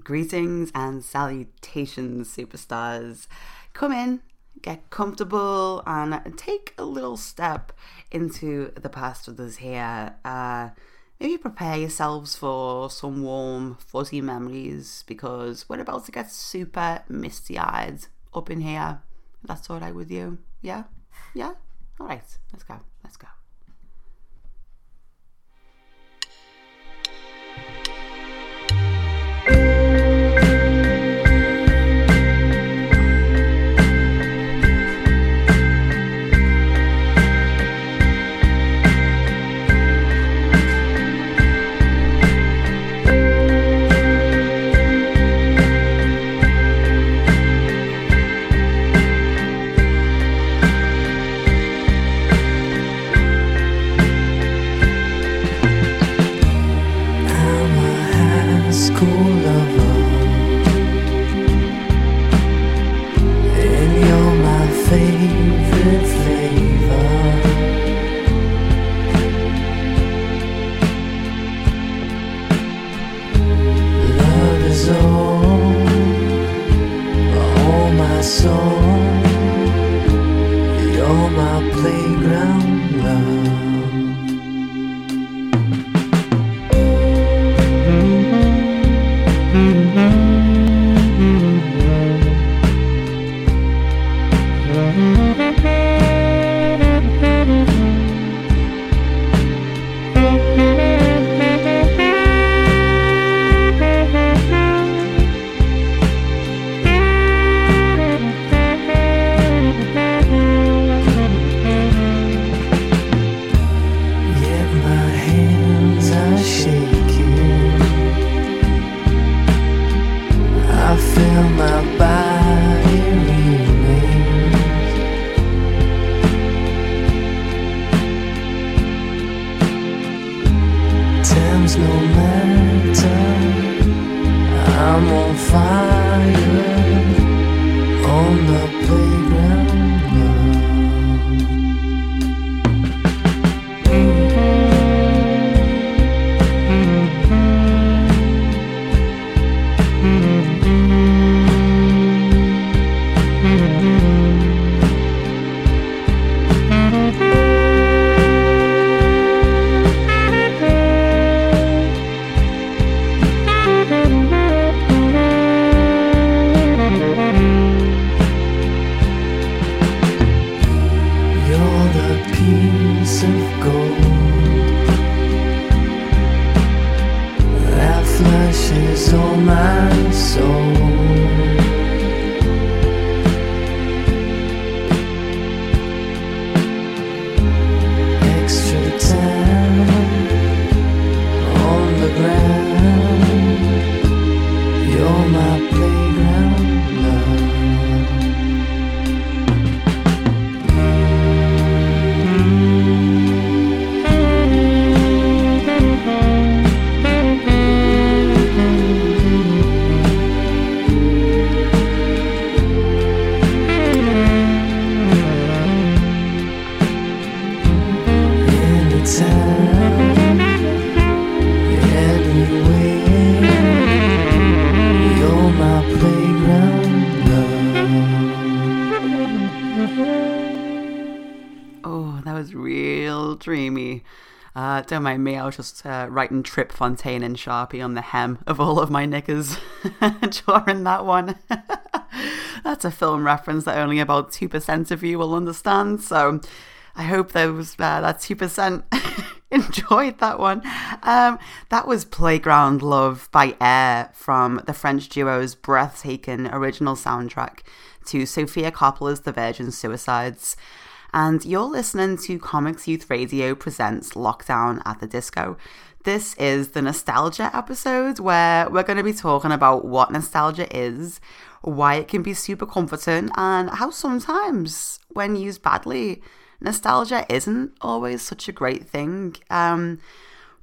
Greetings and salutations, superstars. Come in, get comfortable, and take a little step into the past with us here. Uh, maybe prepare yourselves for some warm, fuzzy memories because we're about to get super misty eyed up in here. That's all right with you? Yeah? Yeah? All right, let's go. Let's go. Feel my body Uh, don't mind me, I was just uh, writing Trip Fontaine in Sharpie on the hem of all of my knickers during that one. That's a film reference that only about 2% of you will understand, so I hope those uh, that 2% enjoyed that one. Um, that was Playground Love by Air from the French duo's breathtaking original soundtrack to Sofia Coppola's The Virgin Suicides and you're listening to Comics Youth Radio presents Lockdown at the Disco. This is the nostalgia episode where we're going to be talking about what nostalgia is, why it can be super comforting, and how sometimes, when used badly, nostalgia isn't always such a great thing. Um,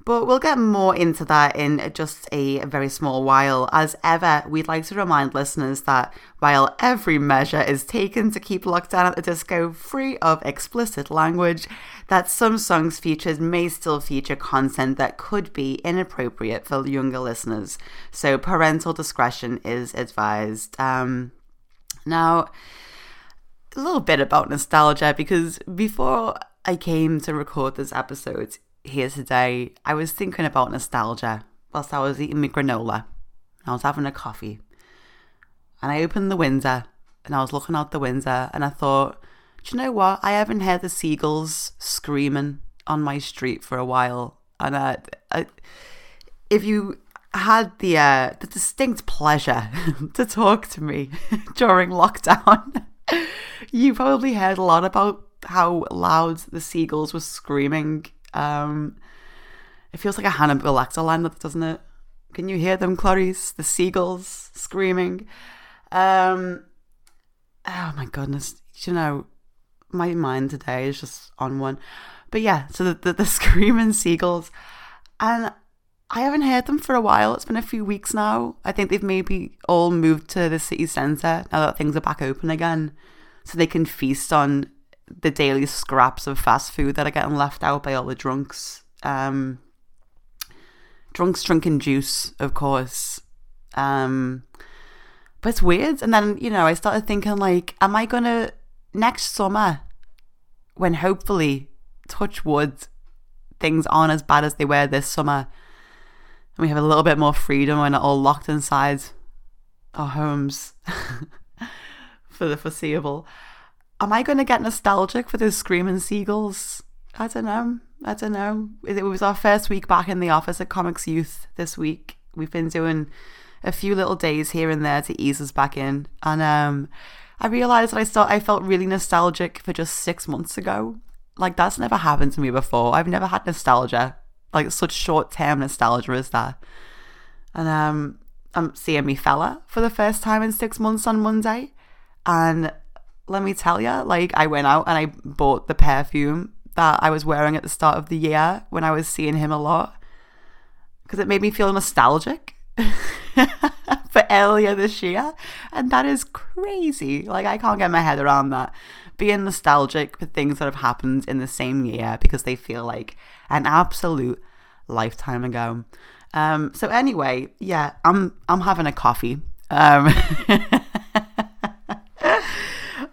But we'll get more into that in just a very small while. As ever, we'd like to remind listeners that while every measure is taken to keep Lockdown at the Disco free of explicit language, that some songs featured may still feature content that could be inappropriate for younger listeners. So parental discretion is advised. Um, now, a little bit about nostalgia because before I came to record this episode, here today, I was thinking about nostalgia whilst I was eating my granola. I was having a coffee. And I opened the window and I was looking out the window and I thought, do you know what? I haven't heard the seagulls screaming on my street for a while. And uh, I, if you had the uh, the distinct pleasure to talk to me during lockdown, you probably heard a lot about how loud the seagulls were screaming um, it feels like a Hannibal Lecter line, doesn't it? Can you hear them, Clarice? The seagulls screaming. Um, oh my goodness. You know, my mind today is just on one. But yeah, so the, the, the screaming seagulls. And I haven't heard them for a while. It's been a few weeks now. I think they've maybe all moved to the city centre now that things are back open again. So they can feast on the daily scraps of fast food that are getting left out by all the drunks. Um, drunks drinking juice, of course. Um, but it's weird. And then, you know, I started thinking, like, am I going to, next summer, when hopefully, touch wood, things aren't as bad as they were this summer, and we have a little bit more freedom, we're not all locked inside our homes for the foreseeable am I going to get nostalgic for those screaming seagulls? I don't know. I don't know. It was our first week back in the office at Comics Youth this week. We've been doing a few little days here and there to ease us back in, and um, I realized that I start. I felt really nostalgic for just six months ago. Like that's never happened to me before. I've never had nostalgia, like such short term nostalgia as that. And um, I'm seeing me fella for the first time in six months on Monday, and let me tell you, like I went out and I bought the perfume that I was wearing at the start of the year when I was seeing him a lot because it made me feel nostalgic for earlier this year. And that is crazy. Like, I can't get my head around that. Being nostalgic for things that have happened in the same year because they feel like an absolute lifetime ago. Um, so anyway, yeah, I'm I'm having a coffee. Um,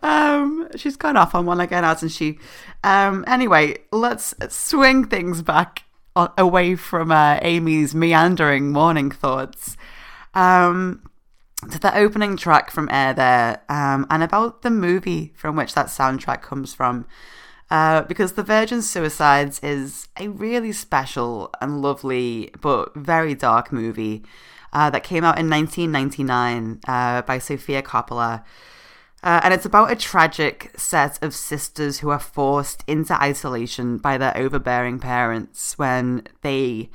um, she's gone off on one again, hasn't she? Um, anyway, let's swing things back away from uh, Amy's meandering morning thoughts um, to the opening track from Air There um, and about the movie from which that soundtrack comes from. Uh, because The Virgin Suicides is a really special and lovely but very dark movie uh, that came out in 1999 uh, by Sofia Coppola. Uh, and it's about a tragic set of sisters who are forced into isolation by their overbearing parents when they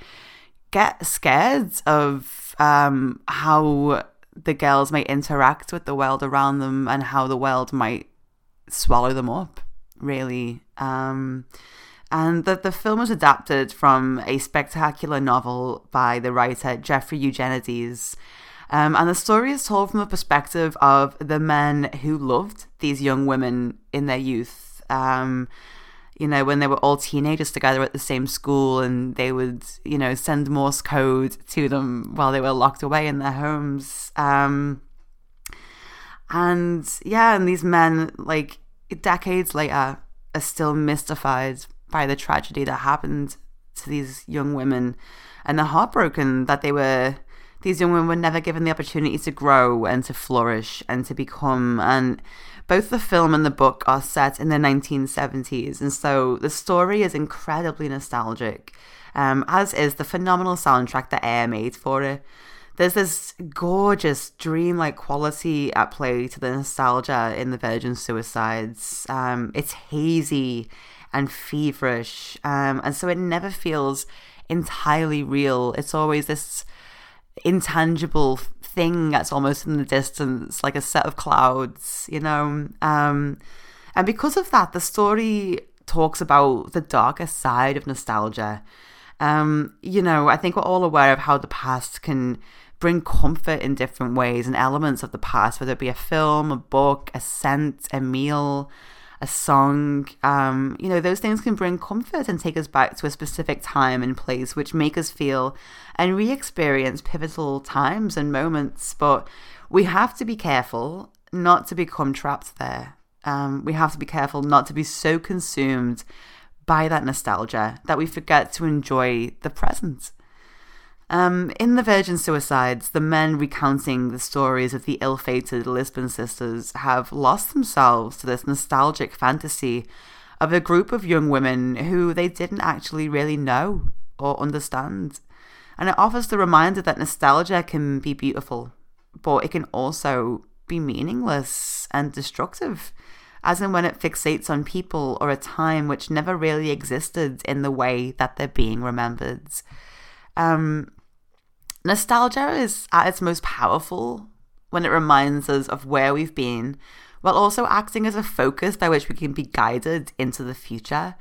get scared of um, how the girls might interact with the world around them and how the world might swallow them up, really. Um, and that the film was adapted from a spectacular novel by the writer Jeffrey Eugenides. Um, and the story is told from the perspective of the men who loved these young women in their youth. Um, you know, when they were all teenagers together at the same school and they would, you know, send Morse code to them while they were locked away in their homes. Um, and yeah, and these men, like decades later, are still mystified by the tragedy that happened to these young women and they're heartbroken that they were these young women were never given the opportunity to grow and to flourish and to become. And both the film and the book are set in the 1970s. And so the story is incredibly nostalgic, um, as is the phenomenal soundtrack that Air made for it. There's this gorgeous, dreamlike quality at play to the nostalgia in the Virgin Suicides. Um, it's hazy and feverish, um, and so it never feels entirely real. It's always this intangible thing that's almost in the distance, like a set of clouds, you know. Um, and because of that, the story talks about the darker side of nostalgia. Um, you know, I think we're all aware of how the past can bring comfort in different ways and elements of the past, whether it be a film, a book, a scent, a meal, a song. Um, you know, those things can bring comfort and take us back to a specific time and place, which make us feel and re experience pivotal times and moments. But we have to be careful not to become trapped there. Um, we have to be careful not to be so consumed by that nostalgia that we forget to enjoy the present. Um, in the Virgin Suicides, the men recounting the stories of the ill fated Lisbon sisters have lost themselves to this nostalgic fantasy of a group of young women who they didn't actually really know or understand. And it offers the reminder that nostalgia can be beautiful, but it can also be meaningless and destructive, as in when it fixates on people or a time which never really existed in the way that they're being remembered. Um, Nostalgia is at its most powerful when it reminds us of where we've been, while also acting as a focus by which we can be guided into the future.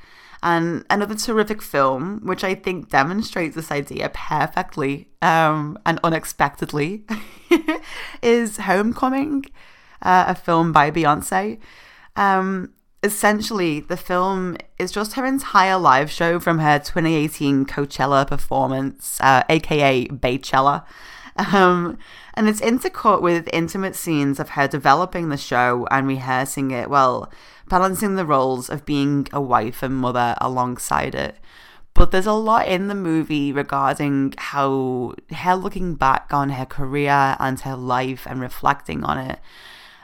And another terrific film, which I think demonstrates this idea perfectly um, and unexpectedly, is Homecoming, uh, a film by Beyonce. Um, essentially, the film is just her entire live show from her 2018 Coachella performance, uh, aka Beychella. Um, and it's intercut with intimate scenes of her developing the show and rehearsing it, well, balancing the roles of being a wife and mother alongside it. But there's a lot in the movie regarding how her looking back on her career and her life and reflecting on it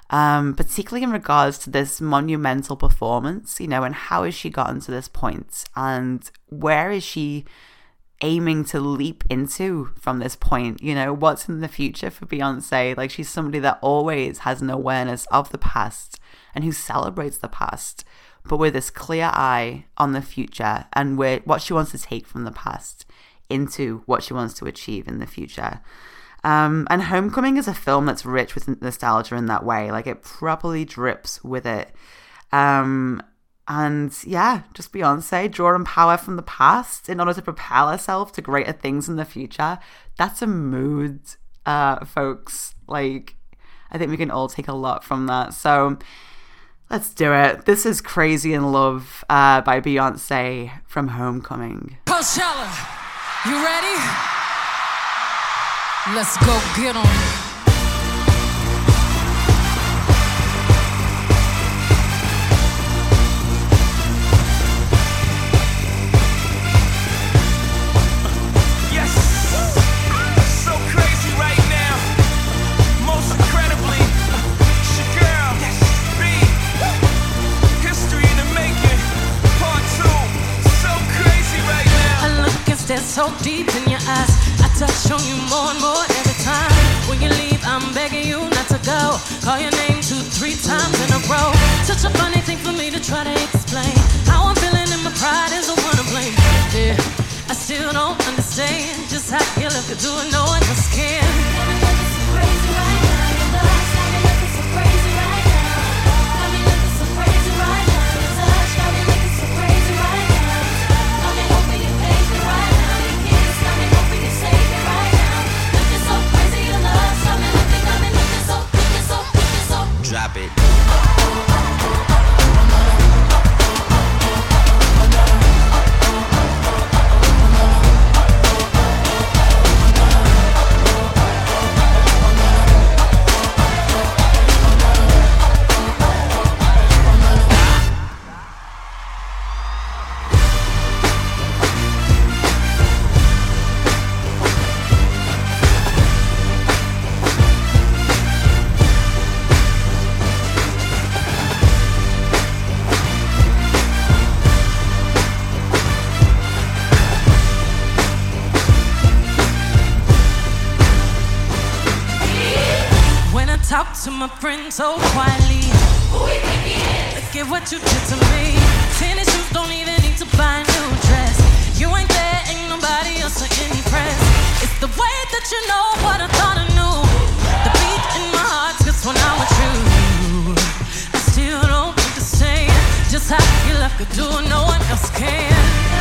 um, particularly in regards to this monumental performance, you know, and how has she gotten to this point and where is she aiming to leap into from this point? You know, what's in the future for Beyonce? Like, she's somebody that always has an awareness of the past and who celebrates the past, but with this clear eye on the future and where what she wants to take from the past into what she wants to achieve in the future. Um, and Homecoming is a film that's rich with nostalgia in that way. Like it properly drips with it. Um, and yeah, just Beyonce drawing power from the past in order to propel herself to greater things in the future. That's a mood, uh, folks. Like, I think we can all take a lot from that. So let's do it. This is Crazy in Love uh, by Beyonce from Homecoming. Coachella, you ready? Let's go get 'em. Call your name two, three times in a row. Such a funny thing talk to my friends so quietly, look at what you did to me. Tennis shoes don't even need to buy a new dress. You ain't there, ain't nobody else to impress. It's the way that you know what I thought I knew. The beat in my heart just when I'm with you. I still don't understand just how you left could do no one else can.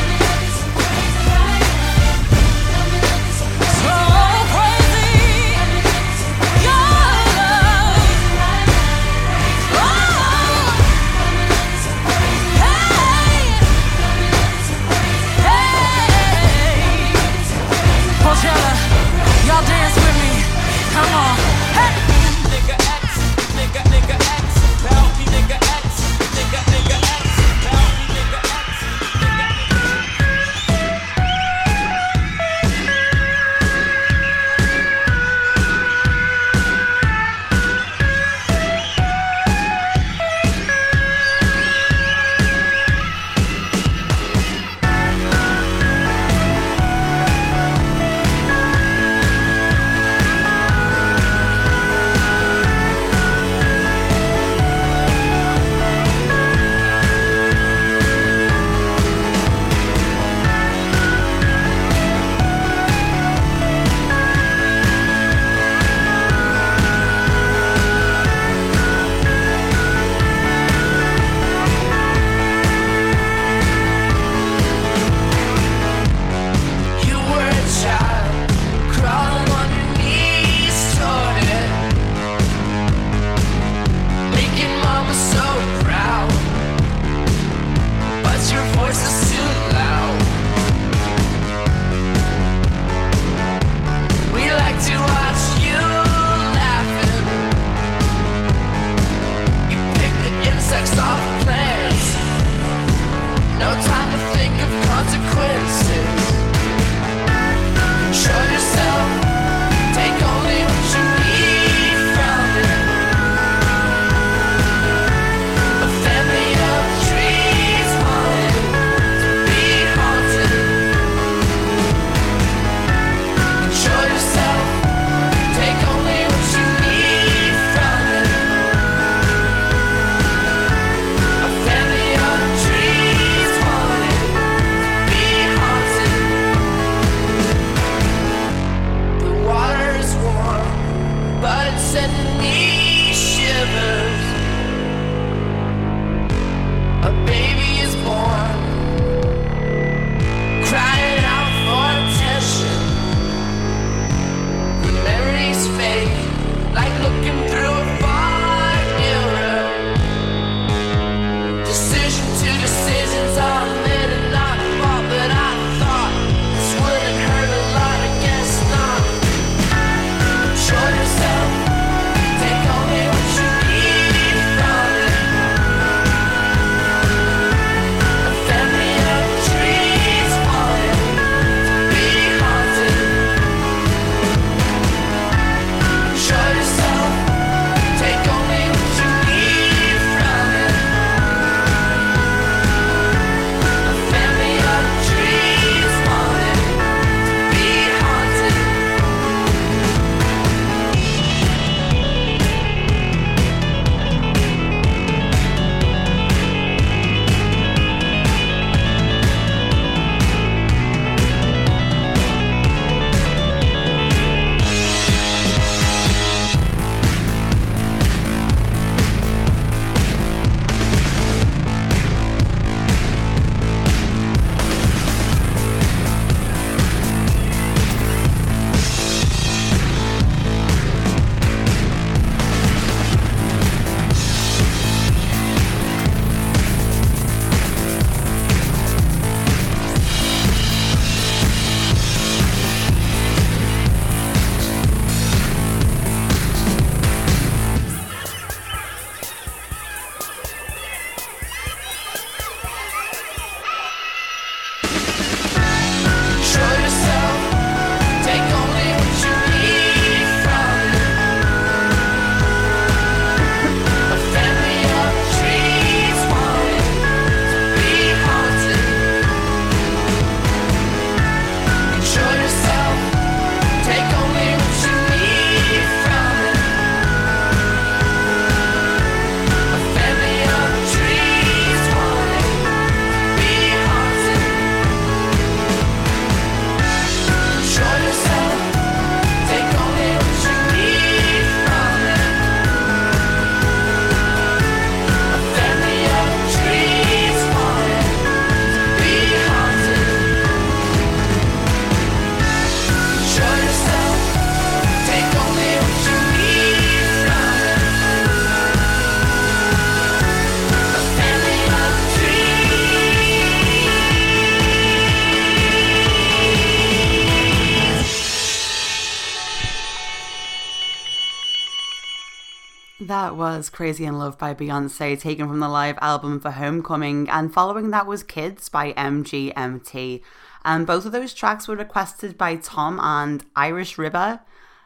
Was Crazy in Love by Beyonce, taken from the live album for Homecoming, and following that was Kids by MGMT. And both of those tracks were requested by Tom and Irish River.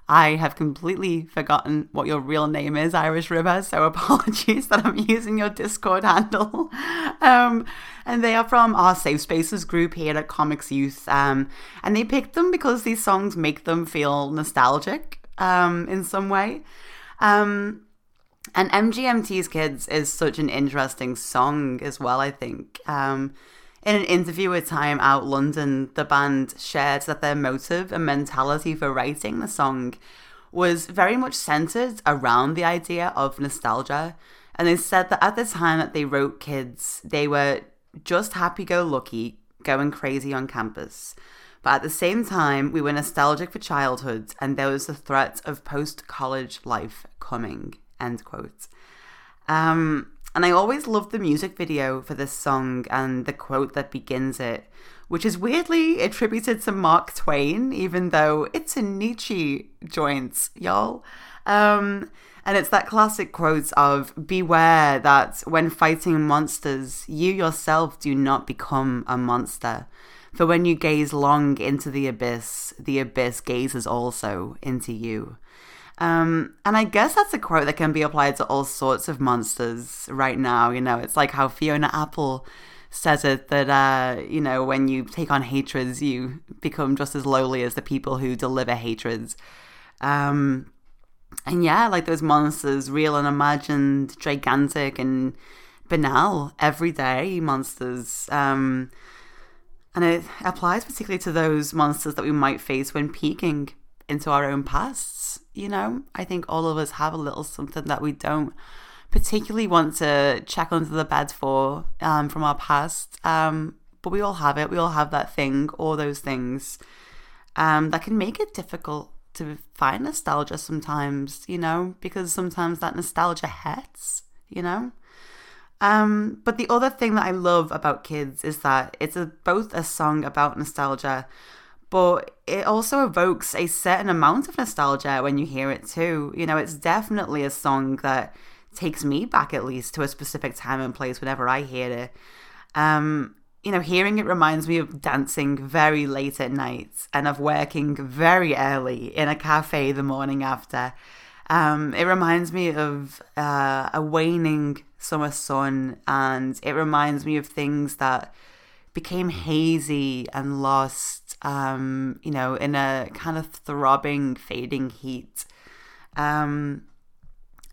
I have completely forgotten what your real name is, Irish River, so apologies that I'm using your Discord handle. Um, and they are from our Safe Spaces group here at Comics Youth. Um, and they picked them because these songs make them feel nostalgic um, in some way. Um, and MGMT's Kids is such an interesting song as well, I think. Um, in an interview with Time Out London, the band shared that their motive and mentality for writing the song was very much centered around the idea of nostalgia. And they said that at the time that they wrote Kids, they were just happy go lucky, going crazy on campus. But at the same time, we were nostalgic for childhood, and there was the threat of post college life coming. End quote. Um, and I always loved the music video for this song and the quote that begins it, which is weirdly attributed to Mark Twain, even though it's a Nietzsche joint, y'all. Um, and it's that classic quote of Beware that when fighting monsters, you yourself do not become a monster. For when you gaze long into the abyss, the abyss gazes also into you. Um, and I guess that's a quote that can be applied to all sorts of monsters right now. You know, it's like how Fiona Apple says it that, uh, you know, when you take on hatreds, you become just as lowly as the people who deliver hatreds. Um, and yeah, like those monsters, real and imagined, gigantic and banal, everyday monsters. Um, and it applies particularly to those monsters that we might face when peeking into our own pasts. You know, I think all of us have a little something that we don't particularly want to check under the bed for um, from our past. Um, but we all have it. We all have that thing or those things um, that can make it difficult to find nostalgia sometimes, you know, because sometimes that nostalgia hurts, you know. Um, but the other thing that I love about Kids is that it's a, both a song about nostalgia, but it also evokes a certain amount of nostalgia when you hear it too. You know, it's definitely a song that takes me back at least to a specific time and place whenever I hear it. Um, you know, hearing it reminds me of dancing very late at night and of working very early in a cafe the morning after. Um, it reminds me of uh, a waning summer sun, and it reminds me of things that became hazy and lost, um, you know, in a kind of throbbing, fading heat. Um,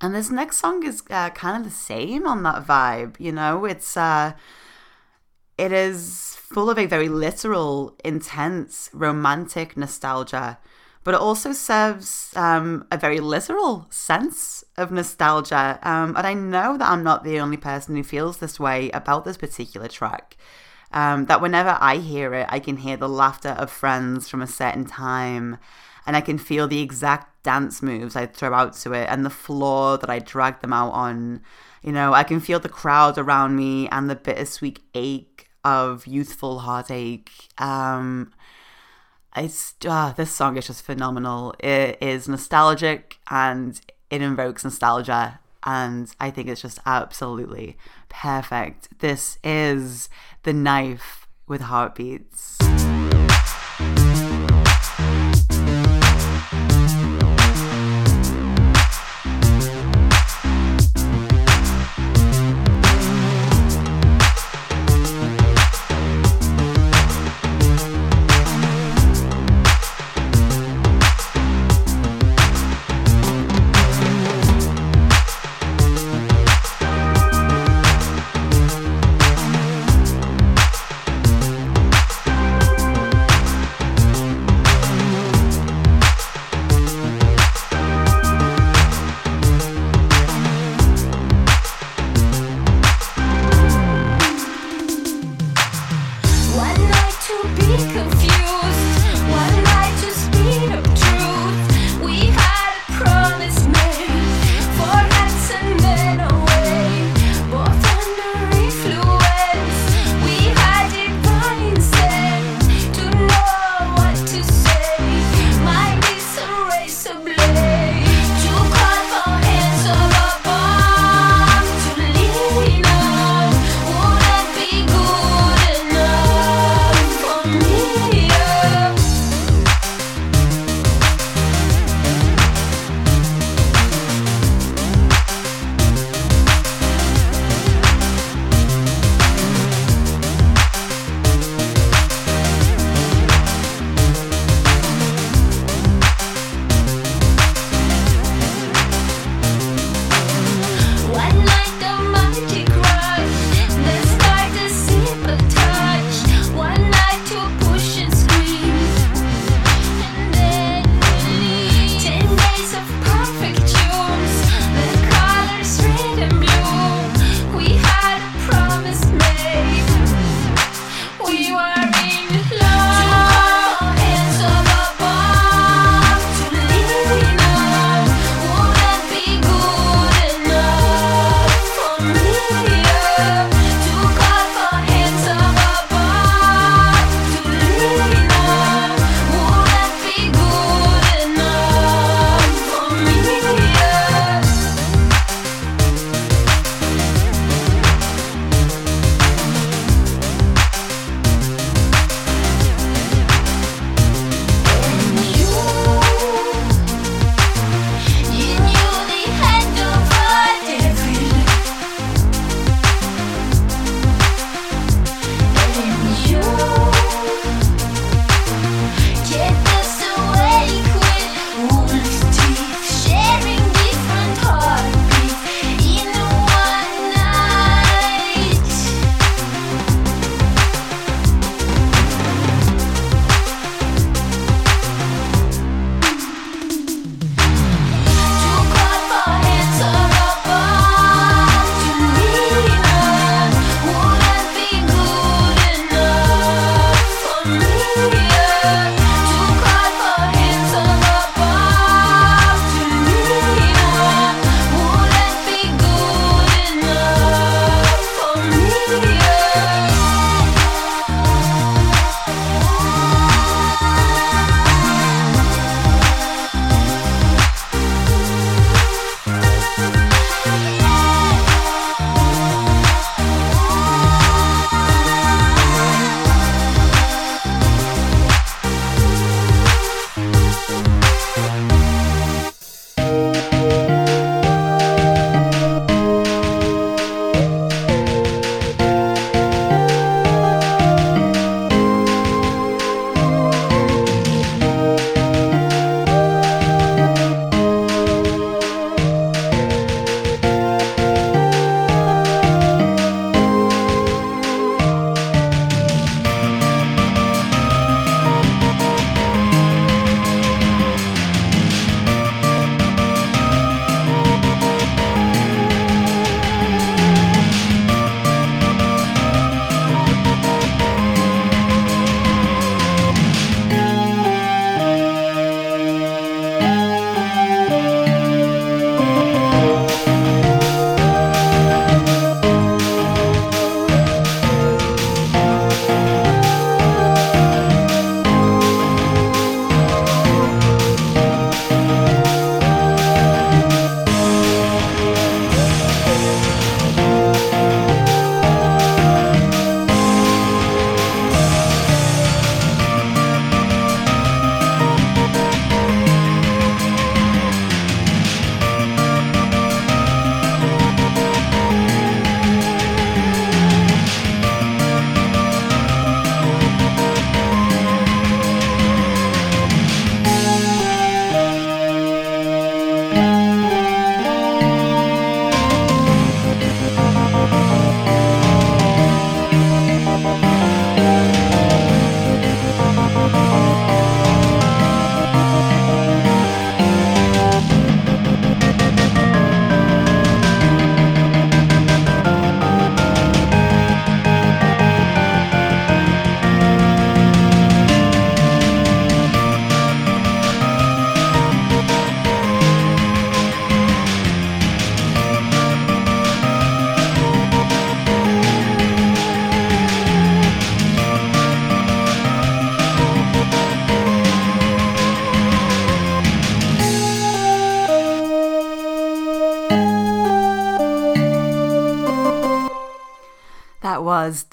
and this next song is uh, kind of the same on that vibe, you know, it's. Uh, it is full of a very literal, intense, romantic nostalgia, but it also serves um, a very literal sense of nostalgia. Um, and I know that I'm not the only person who feels this way about this particular track. Um, that whenever I hear it, I can hear the laughter of friends from a certain time, and I can feel the exact dance moves I'd throw out to it and the floor that I drag them out on. You know, I can feel the crowd around me and the bittersweet ache of youthful heartache. Um, it's uh, this song is just phenomenal. It is nostalgic and it invokes nostalgia, and I think it's just absolutely perfect. This is the knife with heartbeats.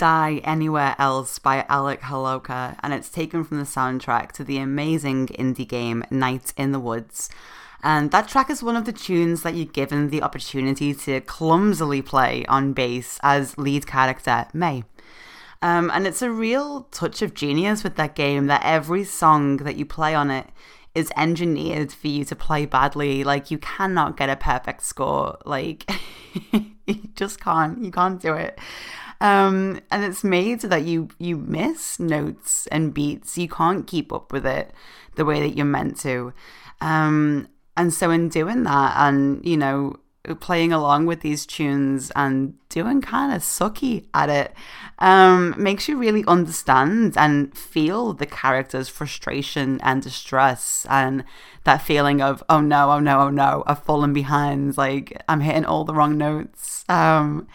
Die Anywhere Else by Alec Holowka, and it's taken from the soundtrack to the amazing indie game Night in the Woods. And that track is one of the tunes that you're given the opportunity to clumsily play on bass as lead character May. Um, and it's a real touch of genius with that game that every song that you play on it is engineered for you to play badly. Like you cannot get a perfect score. Like you just can't. You can't do it. Um, and it's made so that you you miss notes and beats. You can't keep up with it the way that you're meant to. Um, and so in doing that, and you know, playing along with these tunes and doing kind of sucky at it um, makes you really understand and feel the character's frustration and distress and that feeling of oh no oh no oh no i've fallen behind like i'm hitting all the wrong notes um,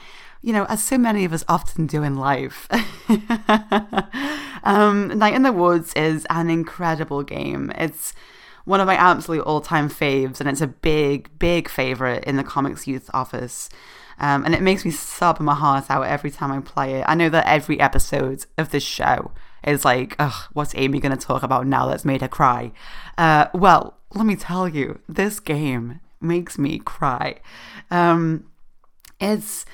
you know as so many of us often do in life um, night in the woods is an incredible game it's one of my absolute all-time faves, and it's a big, big favorite in the comics youth office. Um, and it makes me sob my heart out every time I play it. I know that every episode of this show is like, ugh, what's Amy going to talk about now that's made her cry? Uh, well, let me tell you, this game makes me cry. Um, it's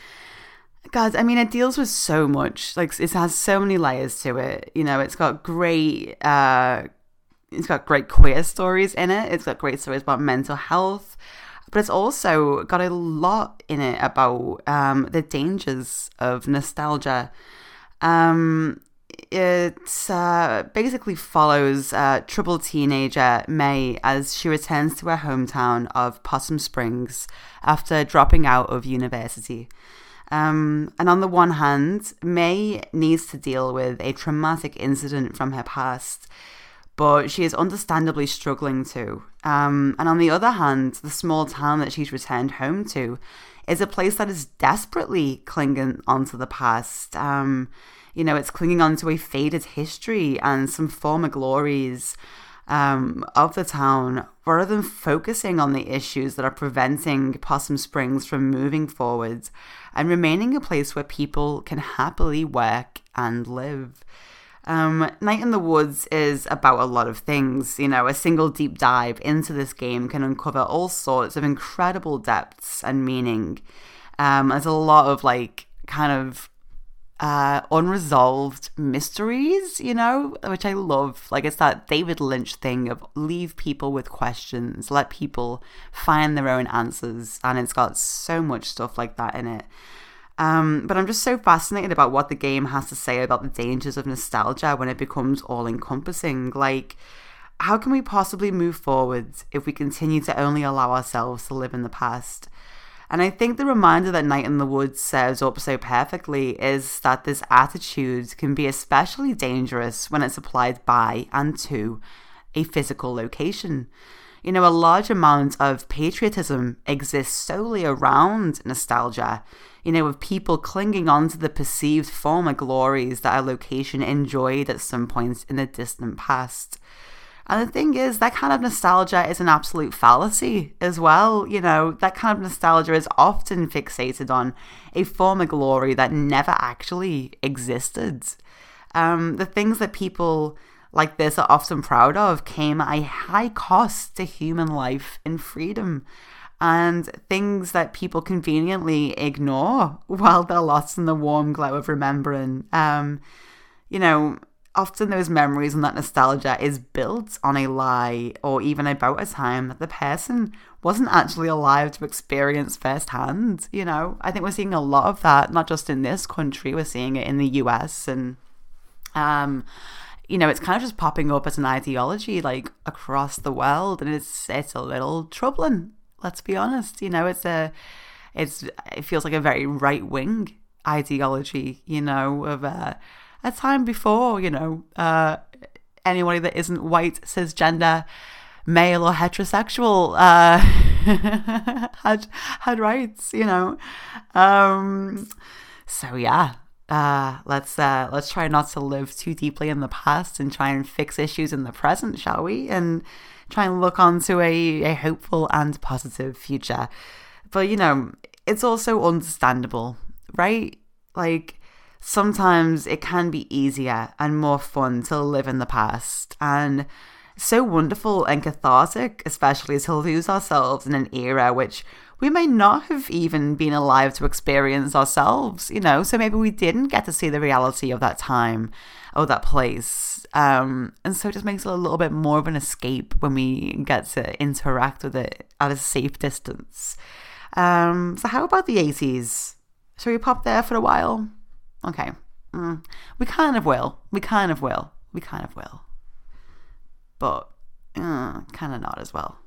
God, I mean, it deals with so much. Like, it has so many layers to it. You know, it's got great uh, it's got great queer stories in it. It's got great stories about mental health, but it's also got a lot in it about um, the dangers of nostalgia. Um, it uh, basically follows uh, troubled teenager May as she returns to her hometown of Possum Springs after dropping out of university. Um, and on the one hand, May needs to deal with a traumatic incident from her past but she is understandably struggling to. Um, and on the other hand, the small town that she's returned home to is a place that is desperately clinging onto the past. Um, you know, it's clinging onto a faded history and some former glories um, of the town rather than focusing on the issues that are preventing Possum Springs from moving forward and remaining a place where people can happily work and live. Um, Night in the Woods is about a lot of things. You know, a single deep dive into this game can uncover all sorts of incredible depths and meaning. Um, there's a lot of like kind of uh, unresolved mysteries, you know, which I love. Like it's that David Lynch thing of leave people with questions, let people find their own answers, and it's got so much stuff like that in it. Um, but I'm just so fascinated about what the game has to say about the dangers of nostalgia when it becomes all encompassing. Like, how can we possibly move forward if we continue to only allow ourselves to live in the past? And I think the reminder that Night in the Woods serves up so perfectly is that this attitude can be especially dangerous when it's applied by and to a physical location. You know, a large amount of patriotism exists solely around nostalgia you know, of people clinging on to the perceived former glories that a location enjoyed at some point in the distant past. And the thing is, that kind of nostalgia is an absolute fallacy as well. You know, that kind of nostalgia is often fixated on a former glory that never actually existed. Um, the things that people like this are often proud of came at a high cost to human life and freedom and things that people conveniently ignore while they're lost in the warm glow of remembering. Um, you know, often those memories and that nostalgia is built on a lie or even about a time that the person wasn't actually alive to experience firsthand. You know, I think we're seeing a lot of that, not just in this country, we're seeing it in the US and, um, you know, it's kind of just popping up as an ideology like across the world, and it's it's a little troubling let's be honest. You know, it's a, it's it feels like a very right wing ideology. You know, of a, a time before you know uh, anybody that isn't white, cisgender, male or heterosexual uh, had had rights. You know, um, so yeah. Uh, let's uh, let's try not to live too deeply in the past and try and fix issues in the present, shall we? And try and look onto a, a hopeful and positive future. But, you know, it's also understandable, right? Like, sometimes it can be easier and more fun to live in the past and so wonderful and cathartic, especially to lose ourselves in an era which we may not have even been alive to experience ourselves, you know, so maybe we didn't get to see the reality of that time or that place. Um, and so it just makes it a little bit more of an escape when we get to interact with it at a safe distance. Um, so, how about the 80s? Shall we pop there for a while? Okay. Mm. We kind of will. We kind of will. We kind of will. But uh, kind of not as well.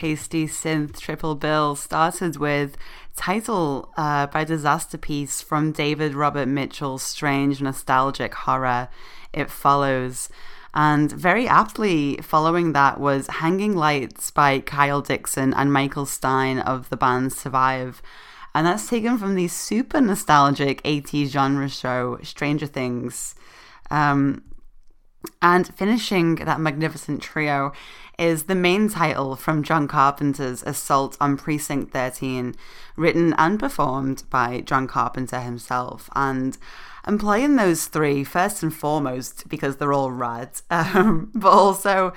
Tasty synth triple bill started with title uh, by Disasterpeace from David Robert Mitchell's strange nostalgic horror, It Follows. And very aptly, following that was Hanging Lights by Kyle Dixon and Michael Stein of the band Survive. And that's taken from the super nostalgic 80s genre show Stranger Things. Um, and finishing that magnificent trio is the main title from John Carpenter's Assault on Precinct 13, written and performed by John Carpenter himself. And I'm playing those three first and foremost because they're all rad, um, but also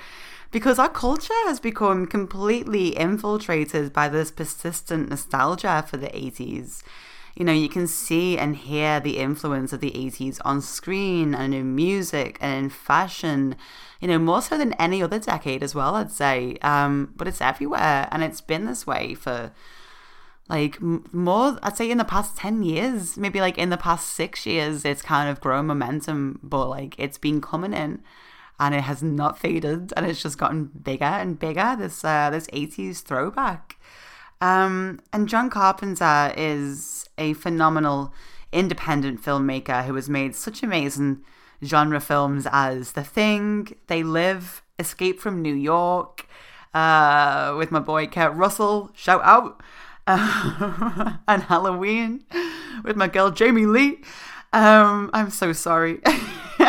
because our culture has become completely infiltrated by this persistent nostalgia for the 80s you know, you can see and hear the influence of the 80s on screen and in music and in fashion, you know, more so than any other decade as well, I'd say. Um, but it's everywhere and it's been this way for like more, I'd say in the past 10 years, maybe like in the past six years, it's kind of grown momentum, but like it's been coming in and it has not faded and it's just gotten bigger and bigger. This, uh, this 80s throwback. Um, and John Carpenter is a phenomenal independent filmmaker who has made such amazing genre films as The Thing, They Live, Escape from New York, uh, with my boy Kurt Russell, shout out, uh, and Halloween with my girl Jamie Lee. Um, I'm so sorry.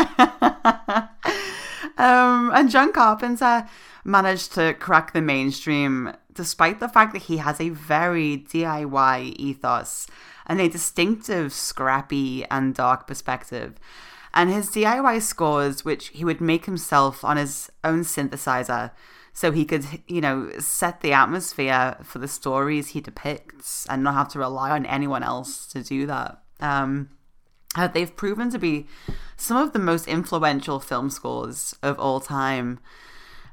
um, and John Carpenter managed to crack the mainstream despite the fact that he has a very DIY ethos and a distinctive, scrappy, and dark perspective. And his DIY scores, which he would make himself on his own synthesizer, so he could, you know, set the atmosphere for the stories he depicts and not have to rely on anyone else to do that. Um, uh, they've proven to be some of the most influential film scores of all time.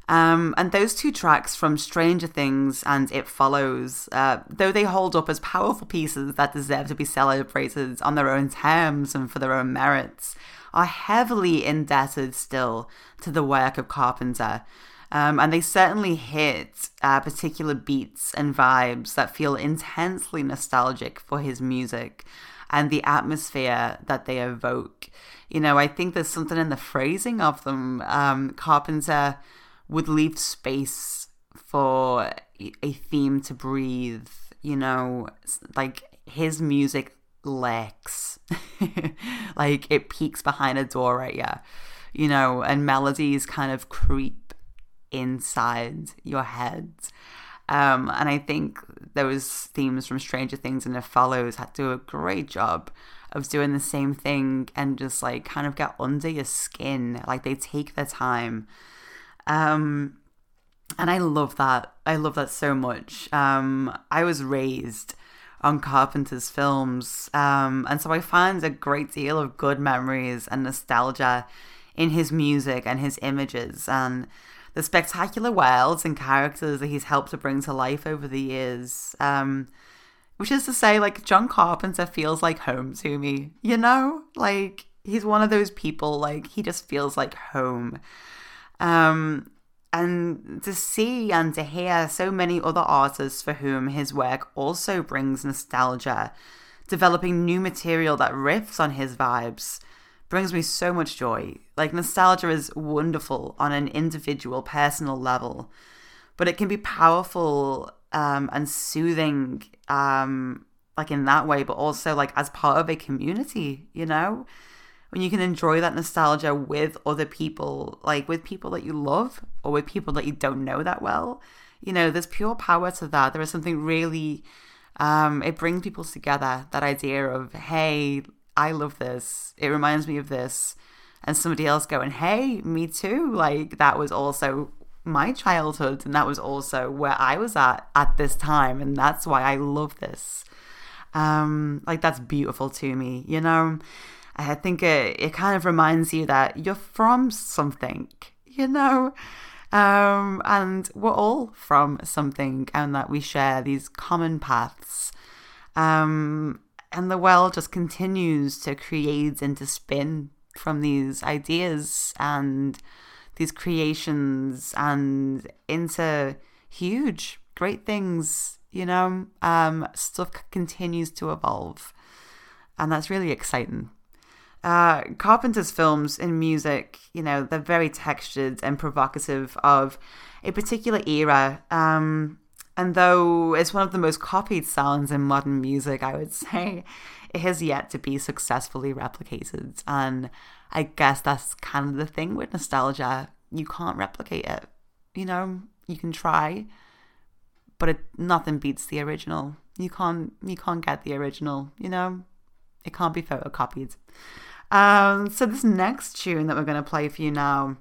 Um, and those two tracks from Stranger Things and It Follows, uh, though they hold up as powerful pieces that deserve to be celebrated on their own terms and for their own merits, are heavily indebted still to the work of Carpenter. Um, and they certainly hit uh, particular beats and vibes that feel intensely nostalgic for his music and the atmosphere that they evoke. You know, I think there's something in the phrasing of them. Um, Carpenter would leave space for a theme to breathe, you know, like his music lacks. like it peeks behind a door at you, you know, and melodies kind of creep inside your head. Um, and I think those themes from Stranger Things and It Follows had do a great job of doing the same thing and just like kind of get under your skin. Like they take their time um, and I love that. I love that so much. Um, I was raised on Carpenter's films, um, and so I find a great deal of good memories and nostalgia in his music and his images and the spectacular worlds and characters that he's helped to bring to life over the years. Um, which is to say, like, John Carpenter feels like home to me, you know? Like, he's one of those people, like, he just feels like home. Um, and to see and to hear so many other artists for whom his work also brings nostalgia, developing new material that riffs on his vibes, brings me so much joy. Like, nostalgia is wonderful on an individual, personal level, but it can be powerful um, and soothing, um, like in that way, but also like as part of a community, you know? When you can enjoy that nostalgia with other people, like with people that you love or with people that you don't know that well. You know, there's pure power to that. There is something really, um, it brings people together. That idea of, hey, I love this. It reminds me of this. And somebody else going, hey, me too. Like that was also my childhood and that was also where I was at at this time. And that's why I love this. Um, like that's beautiful to me, you know? I think it, it kind of reminds you that you're from something, you know? Um, and we're all from something and that we share these common paths. Um, and the world just continues to create and to spin from these ideas and these creations and into huge. Great things, you know. Um, stuff continues to evolve, and that's really exciting. Uh, Carpenter's films and music, you know, they're very textured and provocative of a particular era. Um, and though it's one of the most copied sounds in modern music, I would say it has yet to be successfully replicated. And I guess that's kind of the thing with nostalgia. You can't replicate it. You know, you can try, but it nothing beats the original. You can't you can't get the original, you know? It can't be photocopied. Um, so this next tune that we're going to play for you now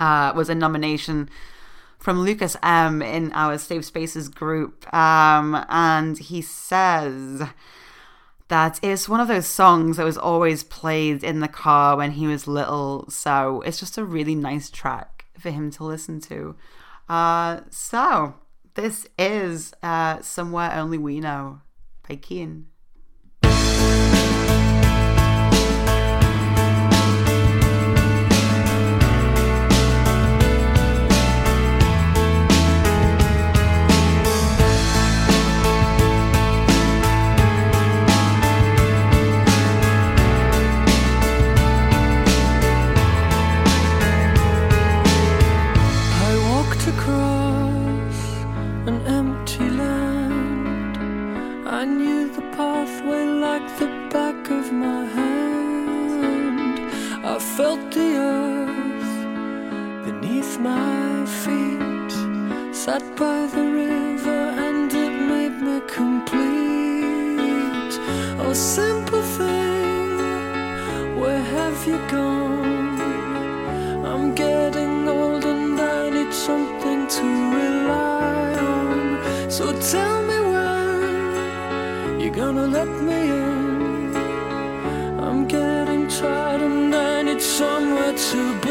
uh, was a nomination from Lucas M in our Safe Spaces group, um, and he says that it's one of those songs that was always played in the car when he was little. So it's just a really nice track for him to listen to. Uh, so this is uh, "Somewhere Only We Know" by Keane. Sat by the river and it made me complete. Oh, simple thing, where have you gone? I'm getting old and I need something to rely on. So tell me when you're gonna let me in. I'm getting tired and I need somewhere to begin.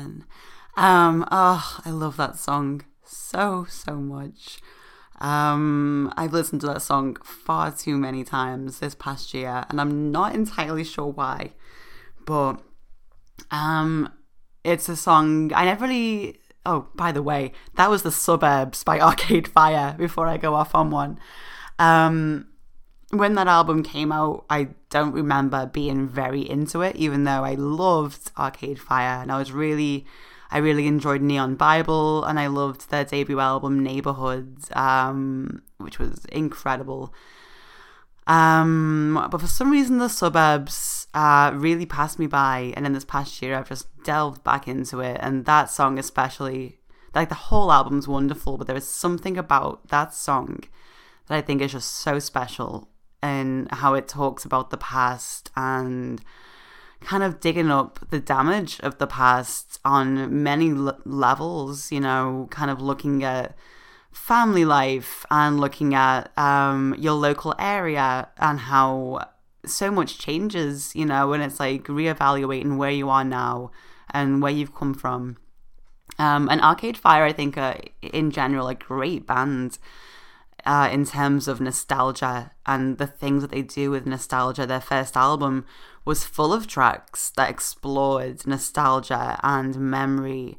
Screaming. Um, oh, I love that song so so much. Um, I've listened to that song far too many times this past year, and I'm not entirely sure why. But um, it's a song I never really. Oh, by the way, that was the Suburbs by Arcade Fire. Before I go off on one, um, when that album came out, I don't remember being very into it, even though I loved Arcade Fire and I was really, I really enjoyed Neon Bible and I loved their debut album Neighborhood, um, which was incredible. Um, but for some reason, the suburbs uh, really passed me by, and in this past year, I've just delved back into it, and that song especially, like the whole album's wonderful, but there is something about that song that I think is just so special and how it talks about the past and kind of digging up the damage of the past on many l- levels, you know, kind of looking at family life and looking at um, your local area and how so much changes, you know, and it's like reevaluating where you are now and where you've come from. Um, and Arcade Fire, I think, are in general a great band uh, in terms of nostalgia and the things that they do with nostalgia. Their first album was full of tracks that explored nostalgia and memory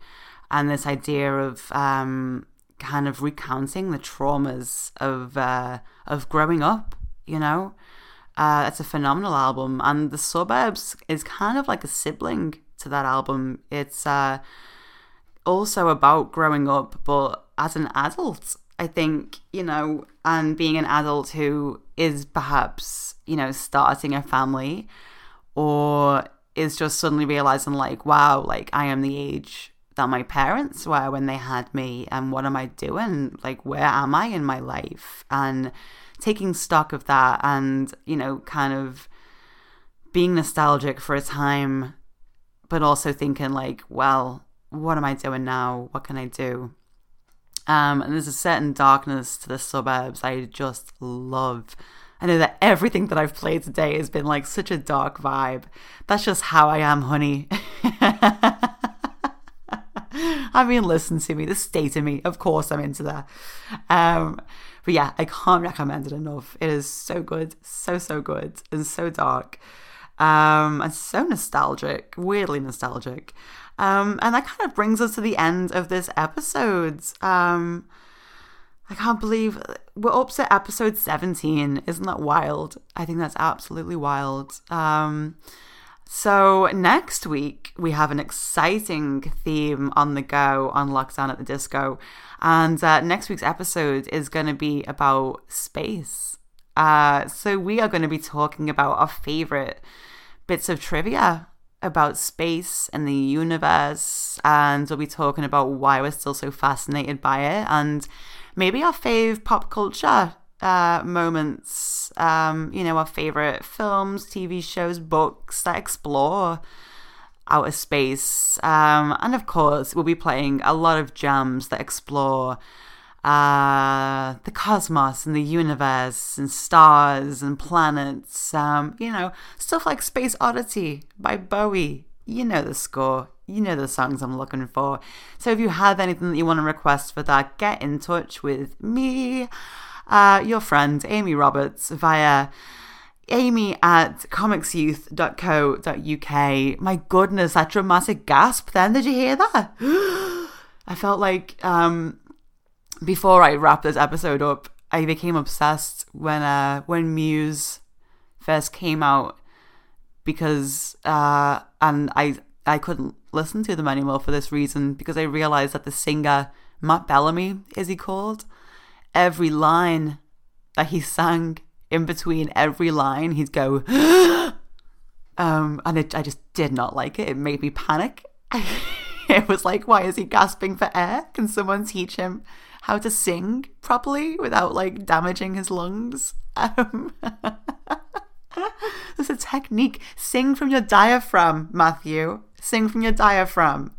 and this idea of um, kind of recounting the traumas of uh, of growing up. You know, uh, it's a phenomenal album, and the suburbs is kind of like a sibling to that album. It's uh, also about growing up, but as an adult. I think, you know, and being an adult who is perhaps, you know, starting a family or is just suddenly realizing, like, wow, like I am the age that my parents were when they had me, and what am I doing? Like, where am I in my life? And taking stock of that and, you know, kind of being nostalgic for a time, but also thinking, like, well, what am I doing now? What can I do? Um, and there's a certain darkness to the suburbs I just love. I know that everything that I've played today has been like such a dark vibe. That's just how I am, honey. I mean, listen to me, the state of me. Of course, I'm into that. Um, but yeah, I can't recommend it enough. It is so good, so so good, and so dark, um, and so nostalgic, weirdly nostalgic. Um, and that kind of brings us to the end of this episode. Um, I can't believe we're up to episode 17. Isn't that wild? I think that's absolutely wild. Um, so, next week, we have an exciting theme on the go on Lockdown at the Disco. And uh, next week's episode is going to be about space. Uh, so, we are going to be talking about our favorite bits of trivia about space and the universe, and we'll be talking about why we're still so fascinated by it, and maybe our fave pop culture uh, moments. Um, you know, our favorite films, TV shows, books that explore outer space, um, and of course, we'll be playing a lot of jams that explore uh, the cosmos and the universe and stars and planets. Um, you know, stuff like Space Oddity by Bowie. You know the score. You know the songs I'm looking for. So if you have anything that you want to request for that, get in touch with me, uh, your friend Amy Roberts, via amy at comicsyouth.co.uk. My goodness, that dramatic gasp then. Did you hear that? I felt like um, before I wrap this episode up, I became obsessed when uh when Muse first came out because uh and I I couldn't listen to them anymore for this reason because I realized that the singer Matt Bellamy is he called? Every line that he sang in between every line he'd go um and it, I just did not like it. It made me panic. It was like why is he gasping for air? Can someone teach him how to sing properly without like damaging his lungs. Um, there's a technique. Sing from your diaphragm, Matthew. Sing from your diaphragm.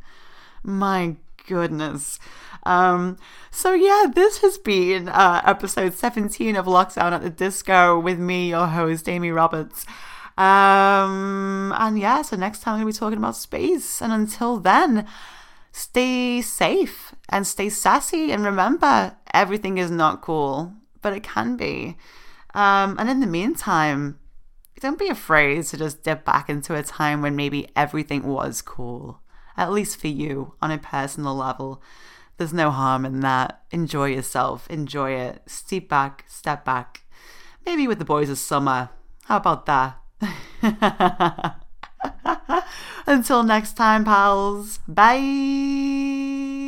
My goodness. Um, so yeah, this has been uh, episode 17 of Lockdown at the Disco with me, your host, Amy Roberts. Um, and yeah, so next time to be talking about space. And until then, stay safe and stay sassy. And remember, everything is not cool, but it can be. Um, and in the meantime, don't be afraid to just dip back into a time when maybe everything was cool, at least for you on a personal level. There's no harm in that. Enjoy yourself, enjoy it. Step back, step back. Maybe with the boys of summer. How about that? Until next time, pals. Bye.